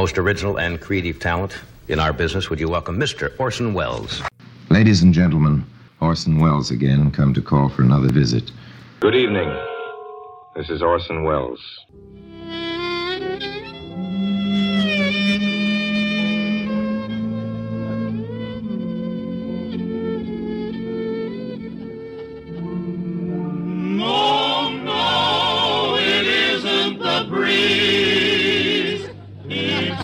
most original and creative talent in our business. Would you welcome Mr. Orson Welles? Ladies and gentlemen, Orson Welles again, come to call for another visit. Good evening. This is Orson Welles.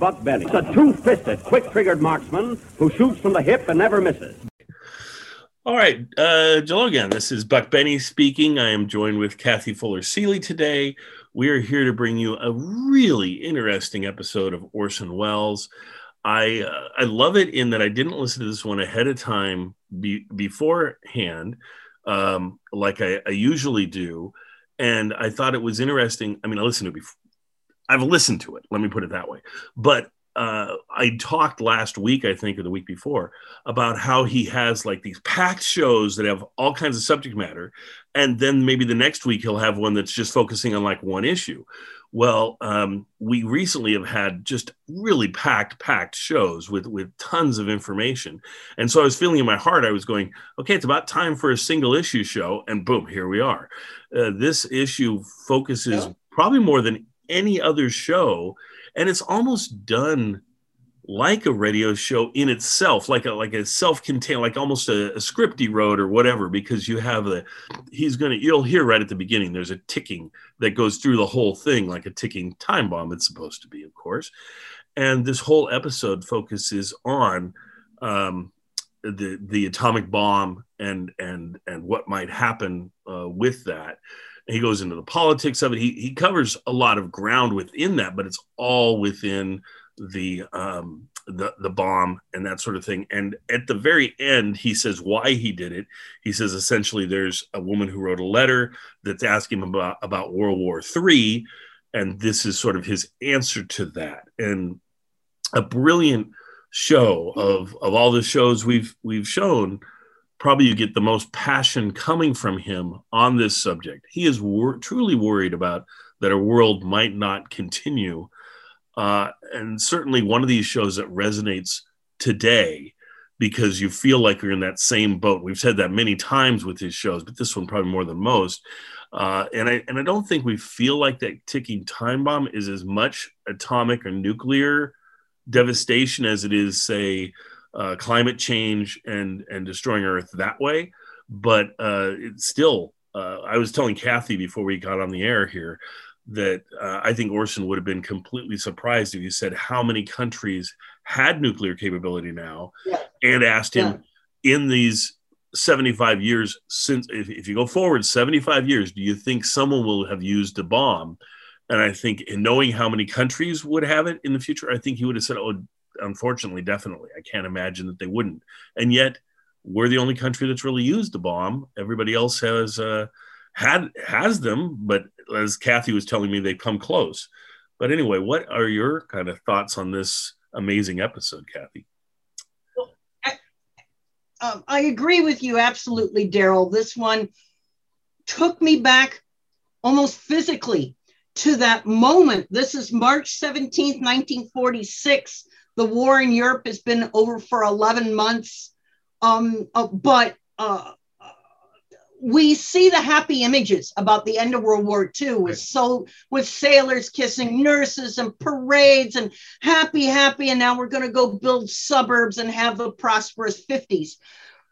Buck Benny, It's a two-fisted, quick-triggered marksman who shoots from the hip and never misses. All right, uh, again. This is Buck Benny speaking. I am joined with Kathy Fuller Seeley today. We are here to bring you a really interesting episode of Orson Welles. I uh, I love it in that I didn't listen to this one ahead of time be, beforehand, um, like I, I usually do, and I thought it was interesting. I mean, I listened to it before. I've listened to it. Let me put it that way. But uh, I talked last week, I think, or the week before, about how he has like these packed shows that have all kinds of subject matter, and then maybe the next week he'll have one that's just focusing on like one issue. Well, um, we recently have had just really packed, packed shows with with tons of information, and so I was feeling in my heart, I was going, okay, it's about time for a single issue show, and boom, here we are. Uh, this issue focuses Yeah. probably more than any other show and it's almost done like a radio show in itself like a like a self-contained like almost a, a script he wrote or whatever because you have a he's gonna you'll hear right at the beginning there's a ticking that goes through the whole thing like a ticking time bomb it's supposed to be of course. And this whole episode focuses on um, the the atomic bomb and and and what might happen uh, with that he goes into the politics of it. He he covers a lot of ground within that, but it's all within the um, the the bomb and that sort of thing. And at the very end, he says why he did it. He says essentially there's a woman who wrote a letter that's asking him about about World War Three, and this is sort of his answer to that. And a brilliant show of of all the shows we've we've shown probably you get the most passion coming from him on this subject. He is wor- truly worried about that our world might not continue. Uh, and certainly one of these shows that resonates today because you feel like you're in that same boat. We've said that many times with his shows, but this one probably more than most. Uh, and I and I don't think we feel like that ticking time bomb is as much atomic or nuclear devastation as it is, say, uh, climate change and and destroying Earth that way. But uh, still, uh, I was telling Kathy before we got on the air here that uh, I think Orson would have been completely surprised if you said how many countries had nuclear capability now, Yeah. and asked him in these 75 years since, if, if you go forward 75 years, do you think someone will have used a bomb? And I think in knowing how many countries would have it in the future, I think he would have said, oh, unfortunately, definitely. I can't imagine that they wouldn't. And yet, we're the only country that's really used a bomb. Everybody else has uh, had has them, but as Kathy was telling me, they've come close. But anyway, what are your kind of thoughts on this amazing episode, Kathy? um, I agree with you absolutely, Daryl. This one took me back almost physically to that moment. This is March 17th, 1946. The war in Europe has been over for 11 months. Um, uh, but uh, we see the happy images about the end of World War II with so with sailors kissing nurses and parades and happy, happy, and now we're going to go build suburbs and have the prosperous 50s.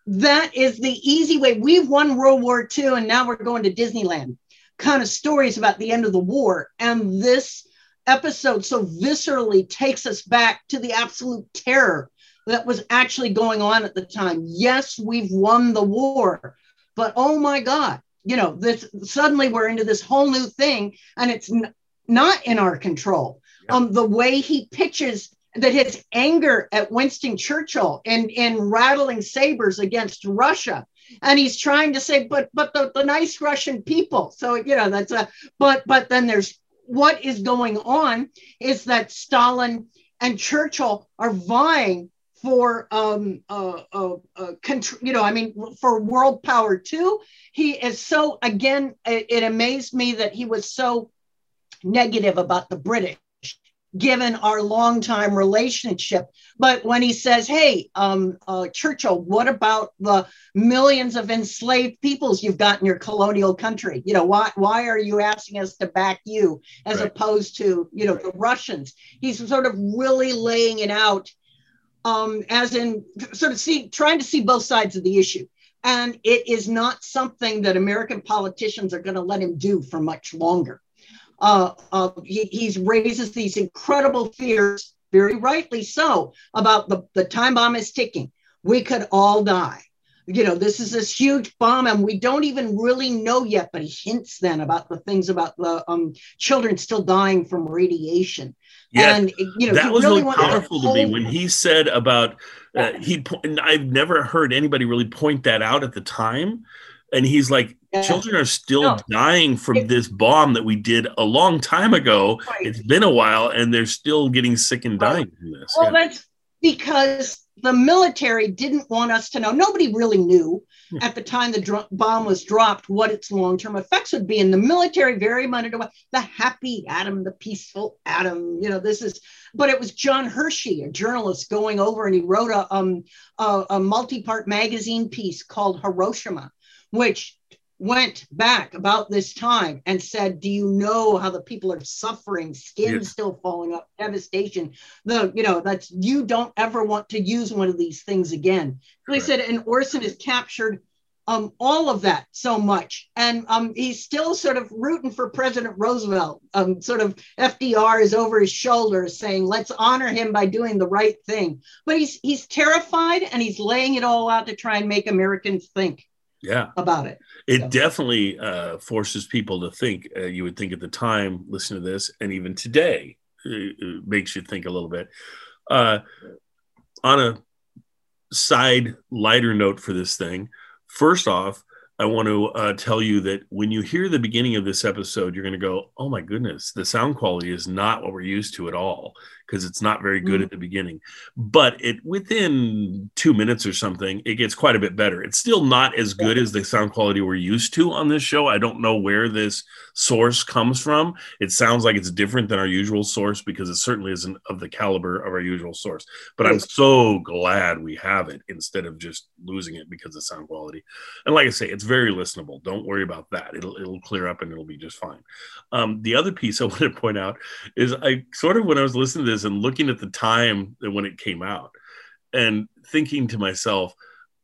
That is the easy way. We've won World War II and now we're going to Disneyland. Kind of stories about the end of the war. And this episode so viscerally takes us back to the absolute terror that was actually going on at the time. Yes, we've won the war, but oh my God, you know, this suddenly we're into this whole new thing and it's n- not in our control. Um, the way he pitches that his anger at Winston Churchill and in rattling sabers against Russia. And he's trying to say, but but the, the nice Russian people. So you know that's a but but then there's what is going on is that Stalin and Churchill are vying for um uh, uh, uh you know i mean for world power too. He is so again it, it amazed me that he was so negative about the british given our longtime relationship. But when he says, "Hey, um, uh, Churchill, what about the millions of enslaved peoples you've got in your colonial country? You know, why why are you asking us to back you as Right. opposed to you know the Russians?" He's sort of really laying it out, um, as in sort of see trying to see both sides of the issue. And it is not something that American politicians are going to let him do for much longer uh, uh, he he's raises these incredible fears, very rightly so, about the, the time bomb is ticking. We could all die. You know, this is this huge bomb, and we don't even really know yet, but he hints then about the things about the um, children still dying from radiation. Yeah, and, you know, that was really really to powerful to me when he said about uh, he. I've never heard anybody really point that out at the time, and he's like, Yeah. children are still No. dying from It- this bomb that we did a long time ago. Right. It's been a while, and they're still getting sick and dying from this. Well, Yeah. that's because the military didn't want us to know. Nobody really knew Hmm. at the time the dro- bomb was dropped what its long term effects would be. And the military very much the happy atom, the peaceful atom. You know, this is, but it was John Hersey, a journalist, going over and he wrote a, um, a, a multi part magazine piece called Hiroshima, which went back about this time and said, Do you know how the people are suffering? Skin Yes. still falling up, devastation. The, you know, that's you don't ever want to use one of these things again. They said, and Orson has captured um, all of that so much. And um, he's still sort of rooting for President Roosevelt. Um, sort of FDR is over his shoulder saying, let's honor him by doing the right thing. But he's he's terrified and he's laying it all out to try and make Americans think yeah. about it. It So- definitely uh, forces people to think. Uh, you would think at the time, listen to this, and even today, it, it makes you think a little bit. Uh, on a side, lighter note for this thing, first off, I want to uh, tell you that when you hear the beginning of this episode, you're going to go, "Oh my goodness, the sound quality is not what we're used to at all," because it's not very good Mhm. at the beginning. But it within two minutes or something, it gets quite a bit better. It's still not as good as the sound quality we're used to on this show. I don't know where this source comes from. It sounds like it's different than our usual source because it certainly isn't of the caliber of our usual source. But I'm so glad we have it instead of just losing it because of sound quality. And like I say, it's very listenable. Don't worry about that. It'll it'll clear up and it'll be just fine. Um, the other piece I want to point out is I sort of when I was listening to and looking at the time that when it came out and thinking to myself,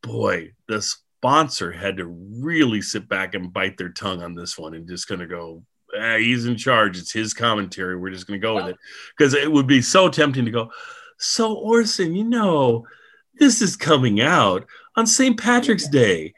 boy, the sponsor had to really sit back and bite their tongue on this one and just gonna go, "Ah, he's in charge. It's his commentary. We're just gonna go with it. Because it would be so tempting to go, so Orson, you know, this is coming out on St. Patrick's Day.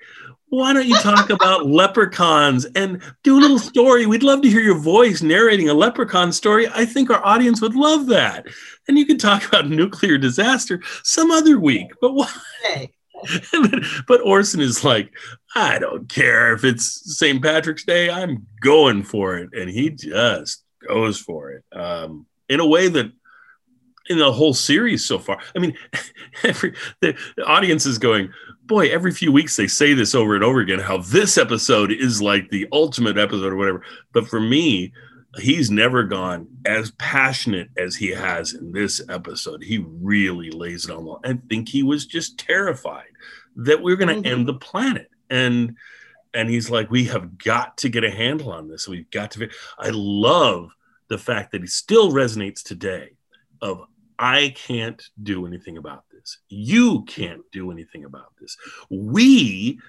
Why don't you talk about leprechauns and do a little story? We'd love to hear your voice narrating a leprechaun story. I think our audience would love that. And you can talk about nuclear disaster some other week. But why? But Orson is like, I don't care if it's St. Patrick's Day. I'm going for it, and he just goes for it um, in a way that in the whole series so far. I mean, every the, the audience is going, boy. Every few weeks they say this over and over again. How this episode is like the ultimate episode or whatever. But for me, he's never gone as passionate as he has in this episode. He really lays it on the. I think he was just terrified that we are going to Mhm. end the planet. And and he's like, we have got to get a handle on this. We've got to. fi-" I love the fact that he still resonates today. Of I can't do anything about this. You can't do anything about this. We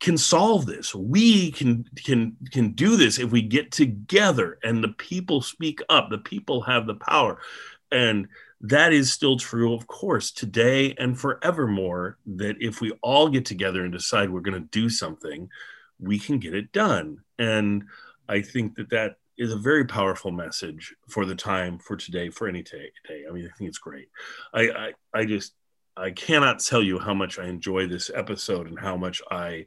can solve this. We can can can do this if we get together and the people speak up. The people have the power. And that is still true, of course, today and forevermore. That if we all get together and decide we're going to do something, we can get it done. And I think that that is a very powerful message for the time, for today, for any day. I mean, I think it's great. I, I, I just, I cannot tell you how much I enjoy this episode and how much I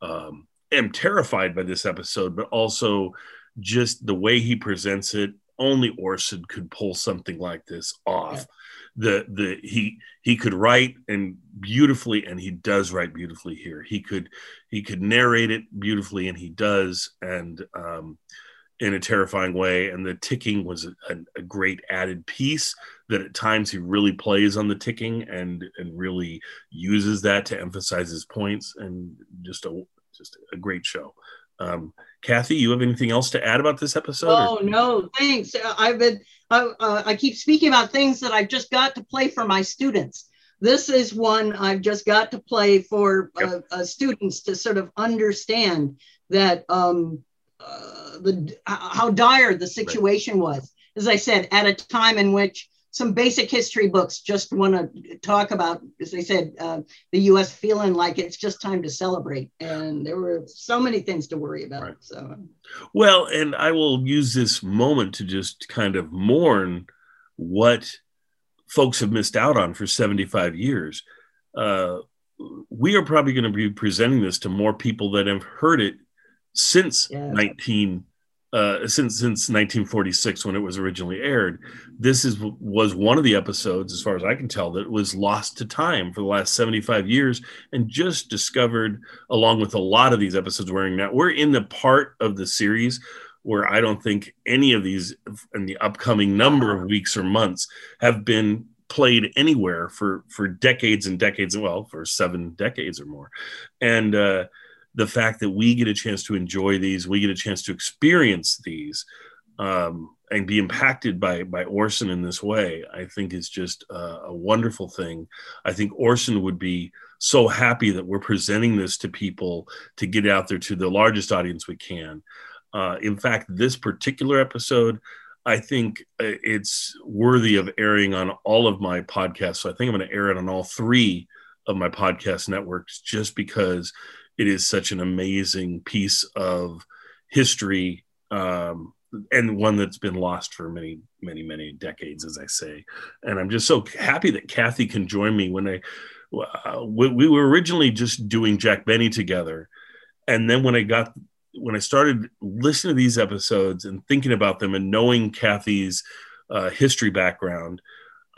um, am terrified by this episode, but also just the way he presents it. Only Orson could pull something like this off. The the he he could write and beautifully, and he does write beautifully here. He could he could narrate it beautifully, and he does. And um, in a terrifying way. And the ticking was a, a, great added piece that at times he really plays on the ticking and and really uses that to emphasize his points and just a just a great show. Um, Kathy, you have anything else to add about this episode? Oh or? no, thanks. I've been I, uh, I keep speaking about things that I've just got to play for my students. This is one I've just got to play for uh, uh, students to sort of understand that um, uh, the how dire the situation right. was. As I said, at a time in which some basic history books just want to talk about, as I said, uh, the U.S. feeling like it's just time to celebrate, and there were so many things to worry about. Right. So, well, and I will use this moment to just kind of mourn what folks have missed out on for 75 years. Uh, we are probably going to be presenting this to more people that have heard it since yeah. 19 uh, since since 1946 when it was originally aired. This is was one of the episodes, as far as I can tell, that was lost to time for the last 75 years and just discovered, along with a lot of these episodes wearing that we're in the part of the series where I don't think any of these in the upcoming number of weeks or months have been played anywhere for for decades and decades well for seven decades or more and uh the fact that we get a chance to enjoy these, we get a chance to experience these, um, and be impacted by by Orson in this way, I think is just a, wonderful thing. I think Orson would be so happy that we're presenting this to people to get out there to the largest audience we can. Uh, in fact, this particular episode, I think uh, it's worthy of airing on all of my podcasts. So I think I'm going to air it on all three of my podcast networks just because it is such an amazing piece of history um, and one that's been lost for many many many decades as i say. And i'm just so happy that kathy can join me when i uh, we, we, were originally just doing jack benny together. And then when i got when i started listening to these episodes and thinking about them and knowing kathy's uh, history background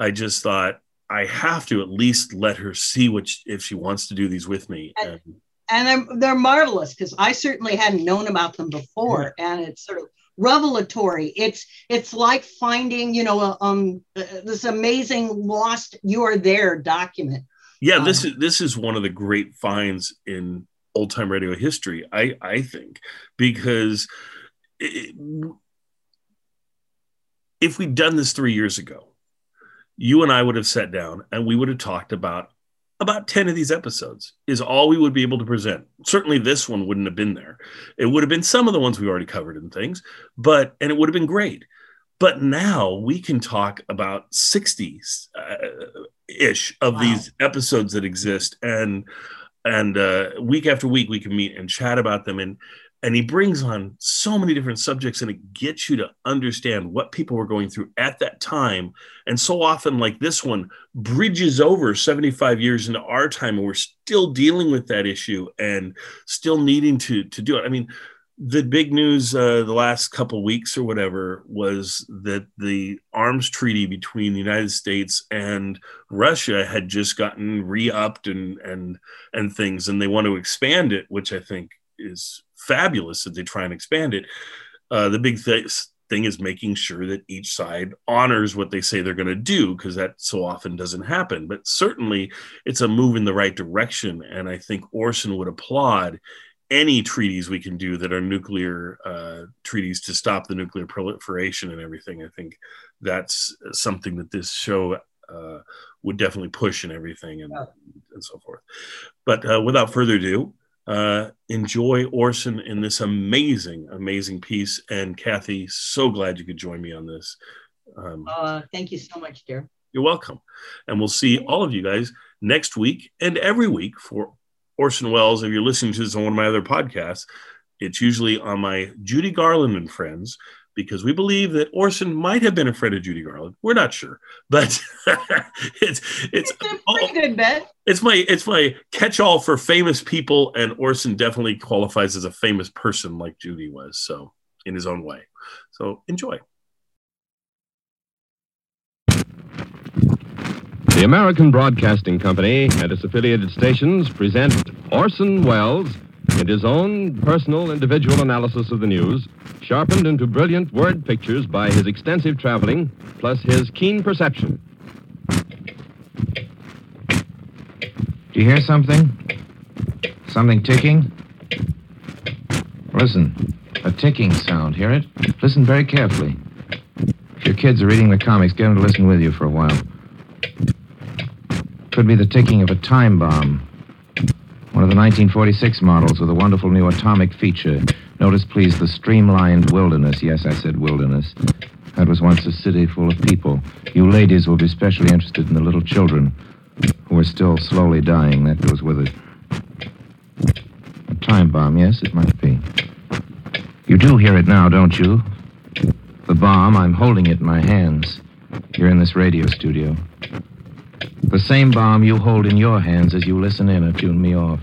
i just thought i have to at least let her see what she, if she wants to do these with me. And, and they're, they're marvelous because I certainly hadn't known about them before, and it's sort of revelatory. It's it's like finding you know um uh, this amazing lost you are there document. Yeah, um, this is this is one of the great finds in old time radio history. I I think because. It, if we'd done this three years ago, you and I would have sat down and we would have talked about about 10 of these episodes is all we would be able to present. Certainly this one wouldn't have been there. It would have been some of the ones we already covered and things, but and it would have been great. But now we can talk about 60s uh, ish of wow. these episodes that exist and and uh, week after week we can meet and chat about them and and he brings on so many different subjects and it gets you to understand what people were going through at that time. And so often like this one bridges over 75 years into our time and we're still dealing with that issue and still needing to to do it. I mean the big news uh, the last couple weeks or whatever was that the arms treaty between the United States and Russia had just gotten re-upped and and and things, and they want to expand it, which I think is fabulous that they try and expand it. Uh, the big th- thing is making sure that each side honors what they say they're going to do because that so often doesn't happen. But certainly, it's a move in the right direction, and I think Orson would applaud any treaties we can do that are nuclear uh, treaties to stop the nuclear proliferation and everything. I think that's something that this show uh, would definitely push and everything and, and so forth. But uh, without further ado, uh, enjoy Orson in this amazing, amazing piece. And Kathy, so glad you could join me on this. Um, uh, thank you so much, dear. You're welcome. And we'll see all of you guys next week and every week for Orson Welles. If you're listening to this on one of my other podcasts, it's usually on my Judy Garland and Friends because we believe that Orson might have been a friend of Judy Garland. We're not sure, but it's it's, it's a pretty good bet. It's my it's my catch-all for famous people, and Orson definitely qualifies as a famous person like Judy was, so in his own way. So enjoy. The American Broadcasting Company and its affiliated stations present Orson Welles and his own personal individual analysis of the news, sharpened into brilliant word pictures by his extensive traveling, plus his keen perception. Do you hear something? Something ticking? Listen, a ticking sound. Hear it? Listen very carefully. If your kids are reading the comics, get them to listen with you for a while. Could be the ticking of a time bomb. One of the 1946 models with a wonderful new atomic feature. Notice, please, the streamlined wilderness. Yes, I said wilderness. That was once a city full of people. You ladies will be specially interested in the little children who are still slowly dying. That goes with it. A time bomb, yes, it might be. You do hear it now, don't you? The bomb, I'm holding it in my hands. You're in this radio studio. The same bomb you hold in your hands as you listen in or tune me off.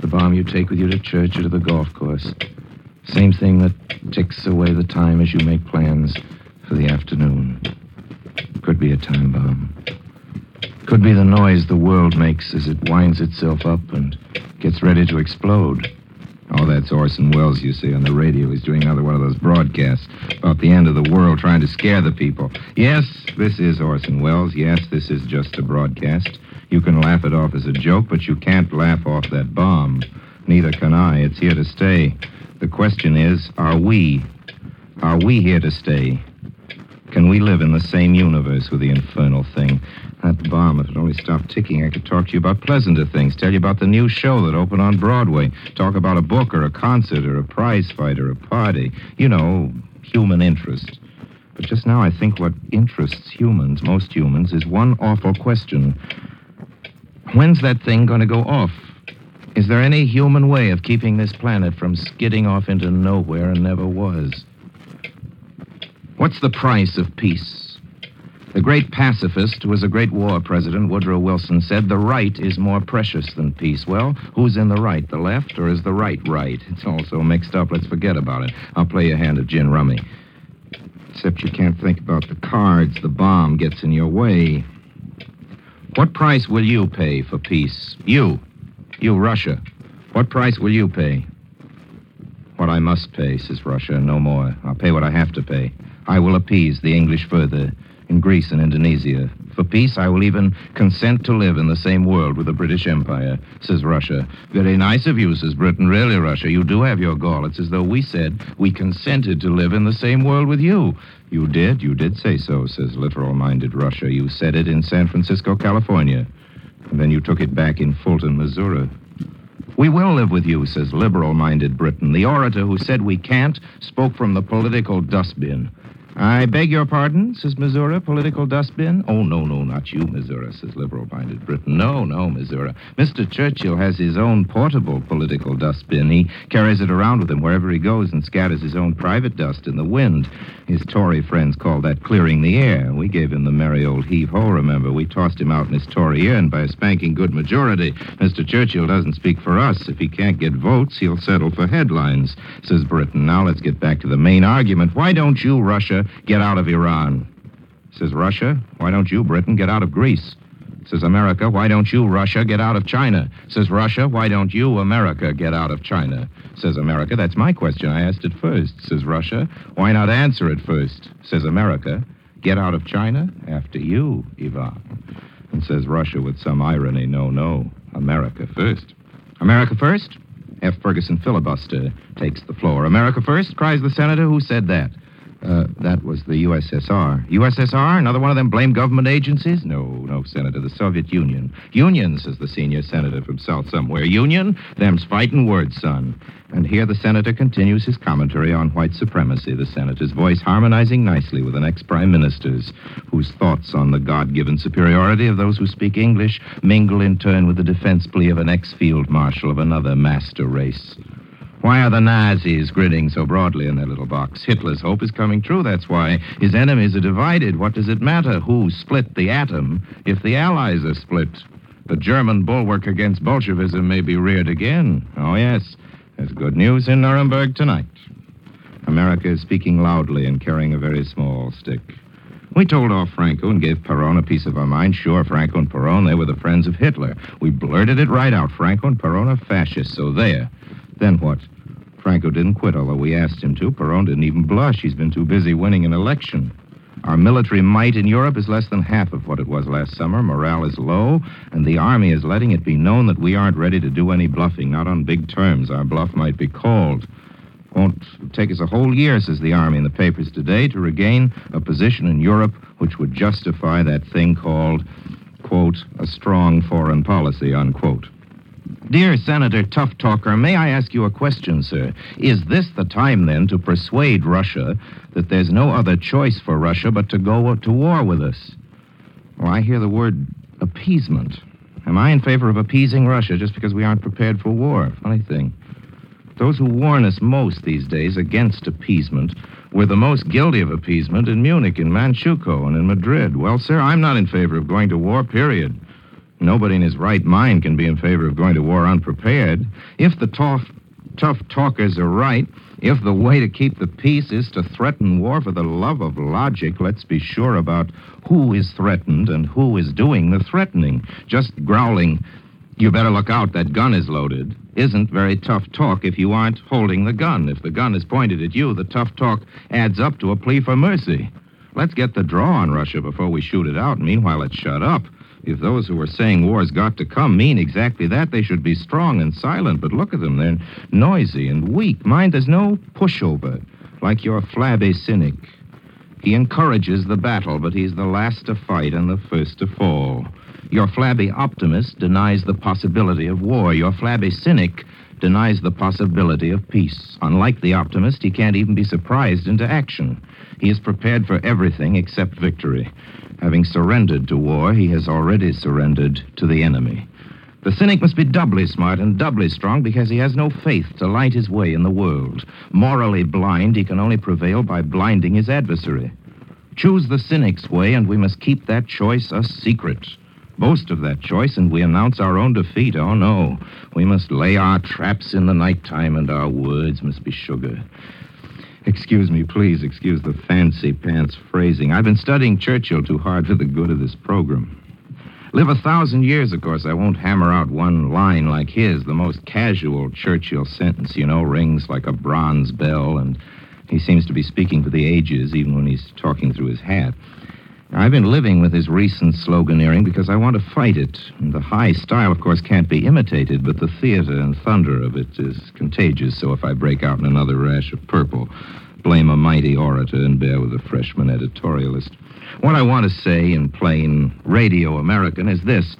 The bomb you take with you to church or to the golf course. Same thing that ticks away the time as you make plans for the afternoon. Could be a time bomb. Could be the noise the world makes as it winds itself up and gets ready to explode. Oh, that's Orson Welles you see on the radio. He's doing another one of those broadcasts about the end of the world trying to scare the people. Yes, this is Orson Welles. Yes, this is just a broadcast. You can laugh it off as a joke, but you can't laugh off that bomb. Neither can I. It's here to stay. The question is, are we? Are we here to stay? Can we live in the same universe with the infernal thing? That bomb, if it only stopped ticking, I could talk to you about pleasanter things. Tell you about the new show that opened on Broadway. Talk about a book or a concert or a prize fight or a party. You know, human interest. But just now, I think what interests humans, most humans, is one awful question When's that thing going to go off? Is there any human way of keeping this planet from skidding off into nowhere and never was? What's the price of peace? The great pacifist, who was a great war president, Woodrow Wilson, said the right is more precious than peace. Well, who's in the right, the left, or is the right right? It's all so mixed up, let's forget about it. I'll play you a hand of gin rummy. Except you can't think about the cards. The bomb gets in your way. What price will you pay for peace? You. You, Russia. What price will you pay? What I must pay, says Russia, no more. I'll pay what I have to pay. I will appease the English further in Greece and Indonesia. For peace, I will even consent to live in the same world with the British Empire, says Russia. Very nice of you, says Britain. Really, Russia, you do have your gall. It's as though we said we consented to live in the same world with you. You did? You did say so, says literal minded Russia. You said it in San Francisco, California. And then you took it back in Fulton, Missouri. We will live with you, says liberal minded Britain. The orator who said we can't spoke from the political dustbin. I beg your pardon, says Missouri, political dustbin. Oh, no, no, not you, Missouri, says liberal minded Britain. No, no, Missouri. Mr. Churchill has his own portable political dustbin. He carries it around with him wherever he goes and scatters his own private dust in the wind. His Tory friends call that clearing the air. We gave him the merry old heave ho, remember. We tossed him out in his Tory and by a spanking good majority. Mr. Churchill doesn't speak for us. If he can't get votes, he'll settle for headlines, says Britain. Now let's get back to the main argument. Why don't you, Russia, get out of Iran? Says Russia, why don't you, Britain, get out of Greece? Says America, why don't you, Russia, get out of China? Says Russia, why don't you, America, get out of China? Says America, that's my question. I asked it first. Says Russia, why not answer it first? Says America, get out of China after you, Ivan. And says Russia with some irony, no, no, America first. America first? F. Ferguson filibuster takes the floor. America first, cries the senator. Who said that? Uh, that was the USSR. USSR? Another one of them blame government agencies? No, no, Senator. The Soviet Union. Union, says the senior senator from South somewhere. Union? Them's fighting words, son. And here the senator continues his commentary on white supremacy, the senator's voice harmonizing nicely with an ex prime minister's, whose thoughts on the God given superiority of those who speak English mingle in turn with the defense plea of an ex field marshal of another master race. Why are the Nazis grinning so broadly in their little box? Hitler's hope is coming true. That's why his enemies are divided. What does it matter who split the atom if the Allies are split? The German bulwark against Bolshevism may be reared again. Oh, yes. There's good news in Nuremberg tonight. America is speaking loudly and carrying a very small stick. We told off Franco and gave Perón a piece of our mind. Sure, Franco and Perón, they were the friends of Hitler. We blurted it right out. Franco and Perón are fascists, so there. Then what? Franco didn't quit, although we asked him to. Perón didn't even blush. He's been too busy winning an election. Our military might in Europe is less than half of what it was last summer. Morale is low, and the Army is letting it be known that we aren't ready to do any bluffing, not on big terms. Our bluff might be called. Won't take us a whole year, says the Army in the papers today, to regain a position in Europe which would justify that thing called, quote, a strong foreign policy, unquote. Dear Senator Tough Talker, may I ask you a question, sir? Is this the time, then, to persuade Russia that there's no other choice for Russia but to go to war with us? Well, I hear the word appeasement. Am I in favor of appeasing Russia just because we aren't prepared for war? Funny thing. Those who warn us most these days against appeasement were the most guilty of appeasement in Munich, in Manchukuo, and in Madrid. Well, sir, I'm not in favor of going to war, period. Nobody in his right mind can be in favor of going to war unprepared. If the tough, tough talkers are right, if the way to keep the peace is to threaten war for the love of logic, let's be sure about who is threatened and who is doing the threatening. Just growling, you better look out, that gun is loaded, isn't very tough talk if you aren't holding the gun. If the gun is pointed at you, the tough talk adds up to a plea for mercy. Let's get the draw on Russia before we shoot it out. Meanwhile, let's shut up. If those who are saying war's got to come mean exactly that, they should be strong and silent. But look at them. They're noisy and weak. Mind, there's no pushover, like your flabby cynic. He encourages the battle, but he's the last to fight and the first to fall. Your flabby optimist denies the possibility of war. Your flabby cynic denies the possibility of peace. Unlike the optimist, he can't even be surprised into action. He is prepared for everything except victory. Having surrendered to war, he has already surrendered to the enemy. The cynic must be doubly smart and doubly strong because he has no faith to light his way in the world. Morally blind, he can only prevail by blinding his adversary. Choose the cynic's way, and we must keep that choice a secret. Boast of that choice, and we announce our own defeat. Oh, no. We must lay our traps in the nighttime, and our words must be sugar. Excuse me, please. Excuse the fancy pants phrasing. I've been studying Churchill too hard for the good of this program. Live a thousand years, of course. I won't hammer out one line like his. The most casual Churchill sentence, you know, rings like a bronze bell, and he seems to be speaking for the ages, even when he's talking through his hat. I've been living with his recent sloganeering because I want to fight it. The high style, of course, can't be imitated, but the theater and thunder of it is contagious. So if I break out in another rash of purple, blame a mighty orator and bear with a freshman editorialist. What I want to say in plain radio American is this.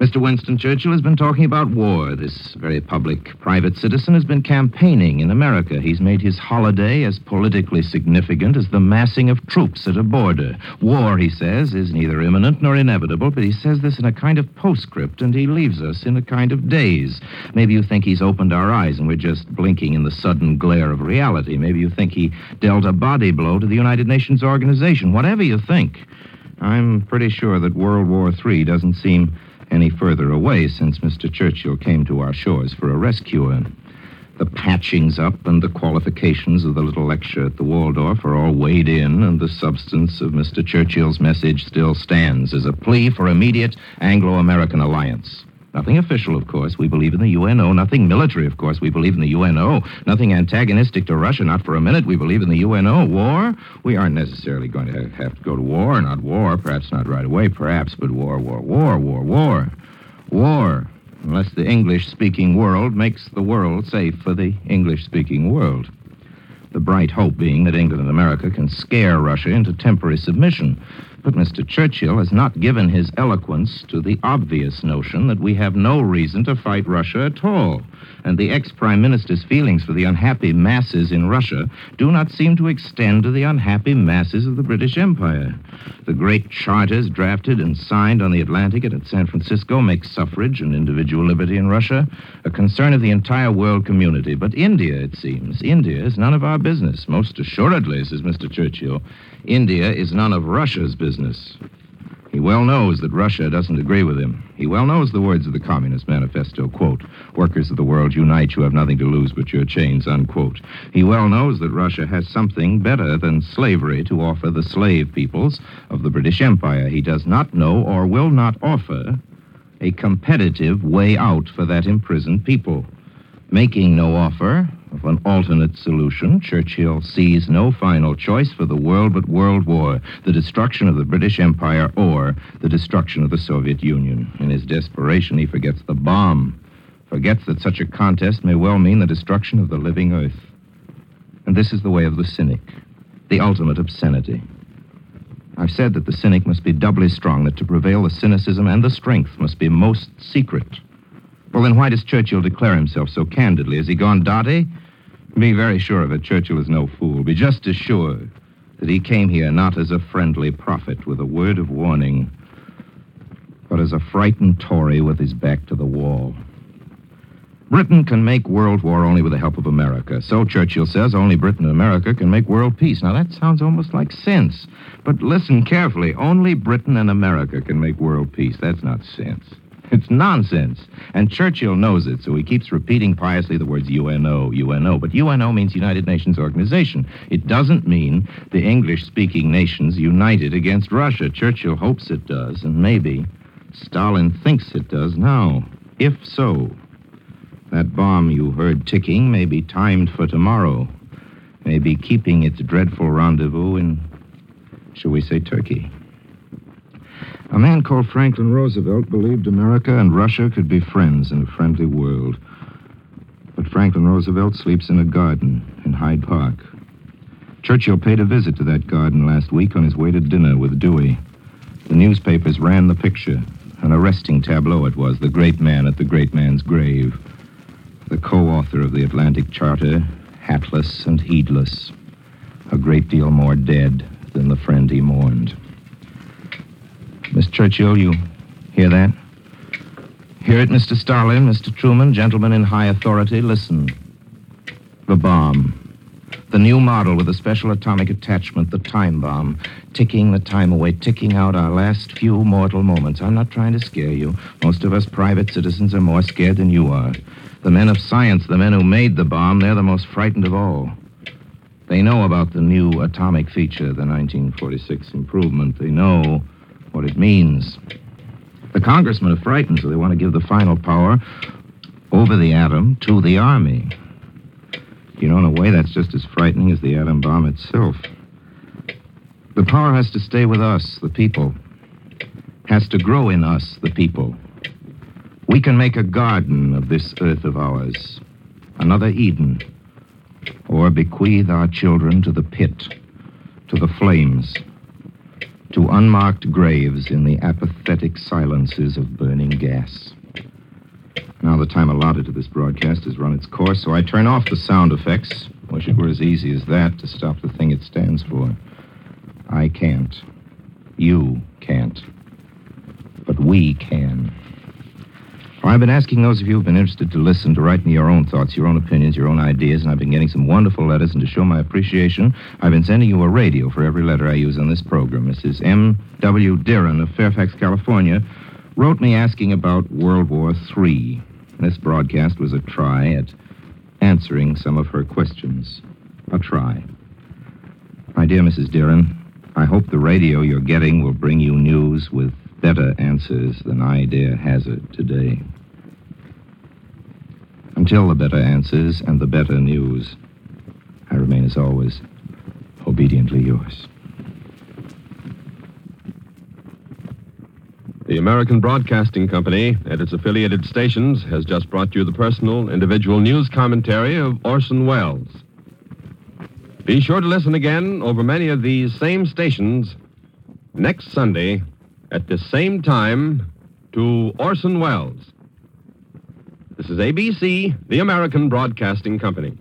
Mr. Winston Churchill has been talking about war. This very public private citizen has been campaigning in America. He's made his holiday as politically significant as the massing of troops at a border. War, he says, is neither imminent nor inevitable, but he says this in a kind of postscript, and he leaves us in a kind of daze. Maybe you think he's opened our eyes and we're just blinking in the sudden glare of reality. Maybe you think he dealt a body blow to the United Nations organization. Whatever you think, I'm pretty sure that World War III doesn't seem any further away since Mr. Churchill came to our shores for a rescuer. The patchings up and the qualifications of the little lecture at the Waldorf are all weighed in, and the substance of Mr. Churchill's message still stands as a plea for immediate Anglo American alliance. Nothing official, of course. We believe in the UNO. Nothing military, of course. We believe in the UNO. Nothing antagonistic to Russia. Not for a minute. We believe in the UNO. War? We aren't necessarily going to have to go to war. Not war. Perhaps not right away. Perhaps. But war, war, war, war, war. War. Unless the English speaking world makes the world safe for the English speaking world. The bright hope being that England and America can scare Russia into temporary submission. But Mr. Churchill has not given his eloquence to the obvious notion that we have no reason to fight Russia at all. And the ex Prime Minister's feelings for the unhappy masses in Russia do not seem to extend to the unhappy masses of the British Empire. The great charters drafted and signed on the Atlantic and at San Francisco make suffrage and individual liberty in Russia a concern of the entire world community. But India, it seems, India is none of our business. Most assuredly, says Mr. Churchill, India is none of Russia's business. He well knows that Russia doesn't agree with him. He well knows the words of the Communist Manifesto, quote, workers of the world unite, you have nothing to lose but your chains, unquote. He well knows that Russia has something better than slavery to offer the slave peoples of the British Empire. He does not know or will not offer a competitive way out for that imprisoned people. Making no offer of an alternate solution, Churchill sees no final choice for the world but world war, the destruction of the British Empire or the destruction of the Soviet Union. In his desperation, he forgets the bomb, forgets that such a contest may well mean the destruction of the living earth. And this is the way of the cynic, the ultimate obscenity. I've said that the cynic must be doubly strong, that to prevail, the cynicism and the strength must be most secret. Well, then why does Churchill declare himself so candidly? Has he gone dotty? Be very sure of it. Churchill is no fool. Be just as sure that he came here not as a friendly prophet with a word of warning, but as a frightened Tory with his back to the wall. Britain can make world war only with the help of America. So Churchill says only Britain and America can make world peace. Now that sounds almost like sense. But listen carefully. Only Britain and America can make world peace. That's not sense. It's nonsense. And Churchill knows it, so he keeps repeating piously the words UNO, UNO. But UNO means United Nations Organization. It doesn't mean the English speaking nations united against Russia. Churchill hopes it does, and maybe Stalin thinks it does now. If so, that bomb you heard ticking may be timed for tomorrow, may be keeping its dreadful rendezvous in, shall we say, Turkey. A man called Franklin Roosevelt believed America and Russia could be friends in a friendly world. But Franklin Roosevelt sleeps in a garden in Hyde Park. Churchill paid a visit to that garden last week on his way to dinner with Dewey. The newspapers ran the picture. An arresting tableau it was, the great man at the great man's grave. The co author of the Atlantic Charter, hatless and heedless. A great deal more dead than the friend he mourned. Miss Churchill, you hear that? Hear it, Mr. Stalin, Mr. Truman, gentlemen in high authority, listen. The bomb. The new model with a special atomic attachment, the time bomb, ticking the time away, ticking out our last few mortal moments. I'm not trying to scare you. Most of us private citizens are more scared than you are. The men of science, the men who made the bomb, they're the most frightened of all. They know about the new atomic feature, the 1946 improvement. They know what it means. The congressmen are frightened, so they want to give the final power over the atom to the army. You know, in a way, that's just as frightening as the atom bomb itself. The power has to stay with us, the people. Has to grow in us, the people. We can make a garden of this earth of ours, another Eden, or bequeath our children to the pit, to the flames, to unmarked graves in the apathetic silences of burning gas. Now the time allotted to this broadcast has run its course, so I turn off the sound effects. Wish it were as easy as that to stop the thing it stands for. I can't. You can't. But we can. I've been asking those of you who've been interested to listen to write me your own thoughts, your own opinions, your own ideas, and I've been getting some wonderful letters. And to show my appreciation, I've been sending you a radio for every letter I use on this program. Mrs. M.W. Deeren of Fairfax, California, wrote me asking about World War III. This broadcast was a try at answering some of her questions. A try. My dear Mrs. Deeren, I hope the radio you're getting will bring you news with better answers than I dare hazard today. Until the better answers and the better news, I remain as always obediently yours. The American Broadcasting Company and its affiliated stations has just brought you the personal, individual news commentary of Orson Welles. Be sure to listen again over many of these same stations next Sunday at the same time to Orson Welles. This is ABC, the American Broadcasting Company.